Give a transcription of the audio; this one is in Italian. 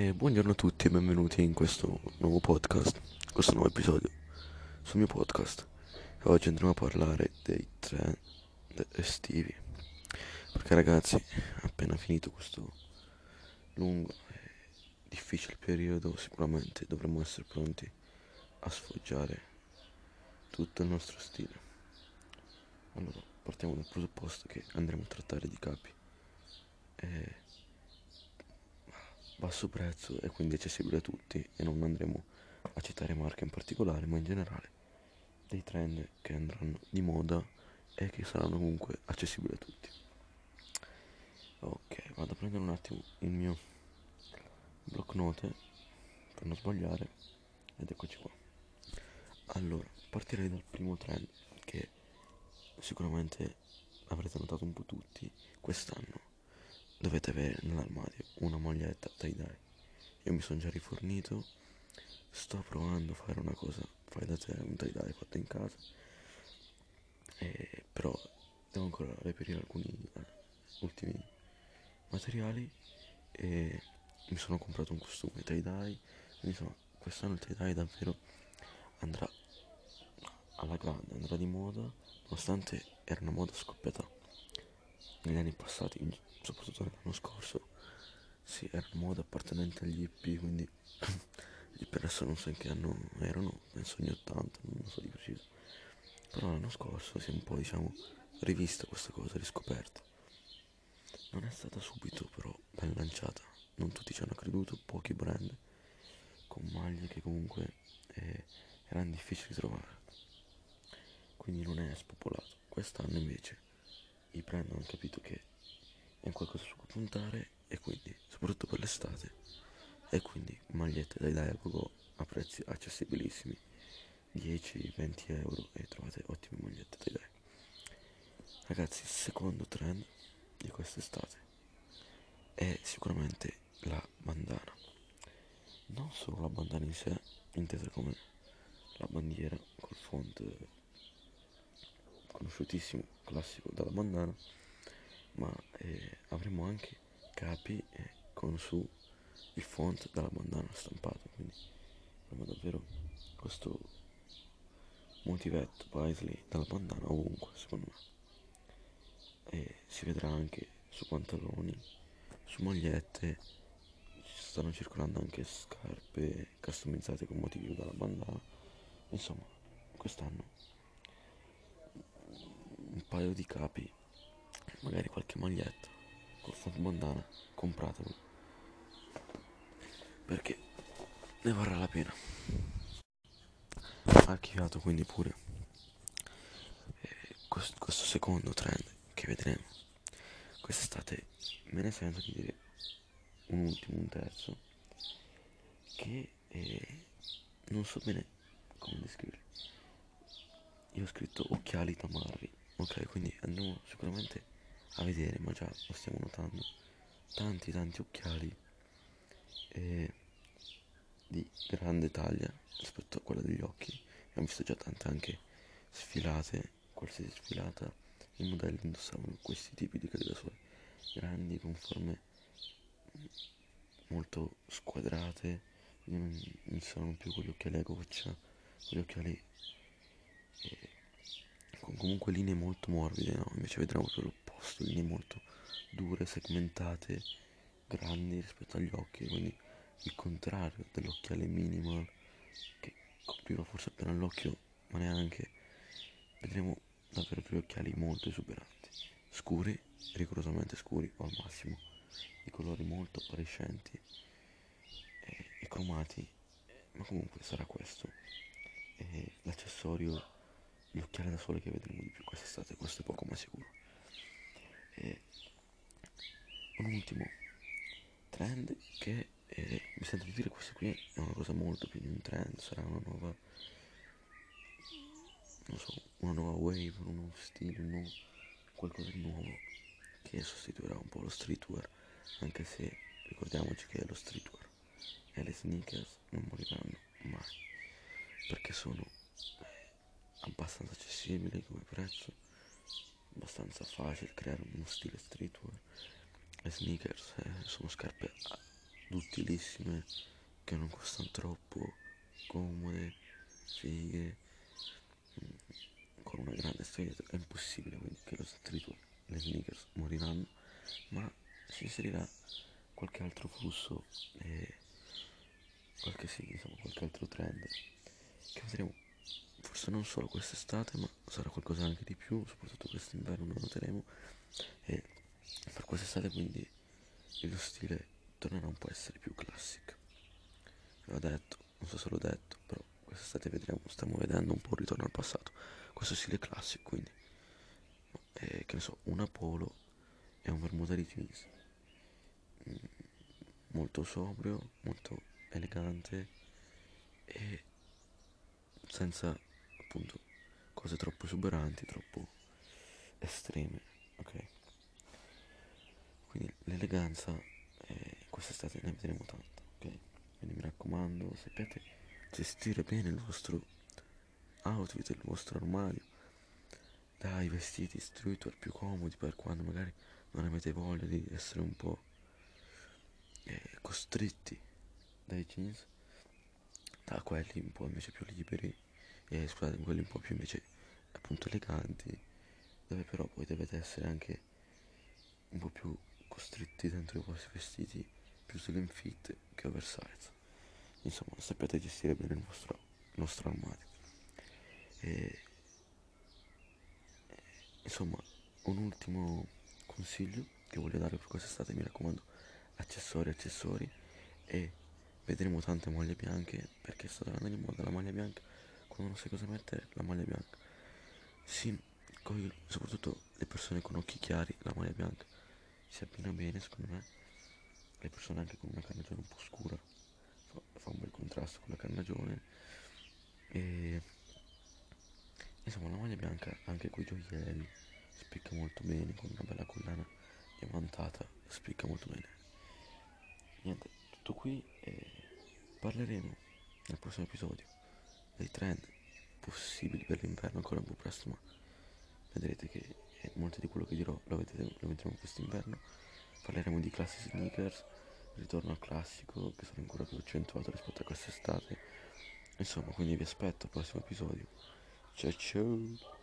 E buongiorno a tutti e benvenuti in questo nuovo podcast, questo nuovo episodio sul mio podcast. Oggi andremo a parlare dei trend estivi. Perché ragazzi, appena finito questo lungo e difficile periodo, sicuramente dovremo essere pronti a sfoggiare tutto il nostro stile. Allora, partiamo dal presupposto che andremo a trattare di capi. E basso prezzo e quindi accessibile a tutti e non andremo a citare marche in particolare ma in generale dei trend che andranno di moda e che saranno comunque accessibili a tutti. Ok vado a prendere un attimo il mio block note per non sbagliare ed eccoci qua. Allora partirei dal primo trend che sicuramente avrete notato un po' tutti quest'anno dovete avere nell'armadio una maglietta tie-dye. Io mi sono già rifornito, sto provando a fare una cosa, fai da te, un tie-dye fatto in casa, e, però devo ancora reperire alcuni eh, ultimi materiali. E mi sono comprato un costume tie-dye, quindi insomma quest'anno il tie-dye davvero andrà alla grande, andrà di moda, nonostante era una moda scoppiata negli anni passati soprattutto l'anno scorso, sì, era una moda appartenente agli hippie, quindi gli hippie adesso non so in che anno erano, penso anni 80, non so di preciso. Però l'anno scorso si è un po', diciamo, rivista questa cosa, riscoperta. Non è stata subito però ben lanciata, non tutti ci hanno creduto, pochi brand, con maglie che comunque eh, erano difficili da trovare. Quindi non è spopolato. Quest'anno invece i brand hanno capito che è qualcosa su cui puntare e quindi soprattutto per l'estate e quindi magliette dai Diagogo a prezzi accessibilissimi 10-20 euro e trovate ottime magliette dai Diagogo ragazzi il secondo trend di quest'estate è sicuramente la bandana. Non solo la bandana in sé intesa come la bandiera col font conosciutissimo classico della bandana ma eh, avremo anche capi eh, con su il font della bandana stampato quindi avremo davvero questo motivetto Paisley dalla bandana ovunque secondo me. E si vedrà anche su pantaloni su magliette stanno circolando anche scarpe customizzate con motivi dalla bandana insomma quest'anno paio di capi magari qualche maglietta col fondo bandana compratelo. Perché ne varrà la pena. Archiviato quindi pure eh, questo, questo, secondo trend che vedremo quest'estate me ne sento di dire un ultimo un terzo che eh, non so bene come descriverlo io ho scritto occhiali tamarri ok quindi andiamo sicuramente a vedere, ma già lo stiamo notando, tanti tanti occhiali eh, di grande taglia rispetto a quella degli occhi. Abbiamo visto già tante anche sfilate, qualsiasi sfilata, i modelli indossavano questi tipi di calidasole grandi, con forme molto squadrate, non, non sono più quegli occhiali a goccia, quegli occhiali eh, con comunque linee molto morbide, no? Invece vedremo proprio l'opposto, linee molto dure, segmentate, grandi rispetto agli occhi, quindi il contrario dell'occhiale minimal che copriva forse appena l'occhio, ma neanche. Vedremo davvero due occhiali molto esuberanti, scuri, rigorosamente scuri o al massimo, di colori molto appariscenti e, e cromati, ma comunque sarà questo. E l'accessorio gli occhiali da sole che vedremo di più quest'estate, questo è poco ma sicuro. E un ultimo trend che eh, mi sento di dire questo qui è una cosa molto più di un trend, sarà una nuova non so, una nuova wave, un nuovo stile, un nuovo, qualcosa di nuovo che sostituirà un po' lo streetwear, anche se ricordiamoci che lo streetwear e le sneakers non moriranno mai, perché sono abbastanza accessibile come prezzo, abbastanza facile creare uno stile streetwear. Le sneakers eh, sono scarpe duttilissime che non costano troppo, comode, fighe, mm, con una grande storia. È impossibile quindi che lo satellite, le sneakers moriranno, ma si inserirà qualche altro flusso e qualche, sì, insomma, qualche altro trend che vedremo forse non solo quest'estate ma sarà qualcosa anche di più soprattutto quest'inverno lo noteremo. E per quest'estate quindi lo stile tornerà un po' a essere più classic. L'ho detto non so se l'ho detto però quest'estate vedremo stiamo vedendo un po' il ritorno al passato. Questo stile classico quindi. Eh, che ne so una polo e un bermuda di jeans mm, molto sobrio molto elegante e senza appunto cose troppo esuberanti, troppo estreme, ok? Quindi l'eleganza eh, quest'estate ne vedremo tanta, ok? Quindi mi raccomando, sapete gestire bene il vostro outfit, il vostro armadio, dai vestiti streetwear più comodi per quando magari non avete voglia di essere un po' eh, costretti dai jeans da quelli un po' invece più liberi e scusate quelli un po' più invece appunto eleganti dove però poi dovete essere anche un po' più costretti dentro i vostri vestiti più slim fit che oversize. Insomma sapete gestire bene il vostro, il nostro armadio. E insomma un ultimo consiglio che voglio dare per quest'estate mi raccomando accessori accessori e vedremo tante maglie bianche perché sta andando in moda la maglia bianca quando non sai cosa mettere la maglia bianca. Sì, coi, soprattutto le persone con occhi chiari la maglia bianca. Si abbina bene secondo me. Le persone anche con una carnagione un po' scura. Fa, fa un bel contrasto con la carnagione e insomma la maglia bianca anche con i gioielli spicca molto bene con una bella collana diamantata spicca molto bene. Niente tutto qui e parleremo nel prossimo episodio dei trend possibili per l'inverno ancora po' presto ma vedrete che molto di quello che dirò lo, vedremo, lo vedremo quest'inverno. Parleremo di classici sneakers ritorno al classico che sarà ancora più accentuato rispetto a quest'estate. Insomma quindi vi aspetto al prossimo episodio. Ciao ciao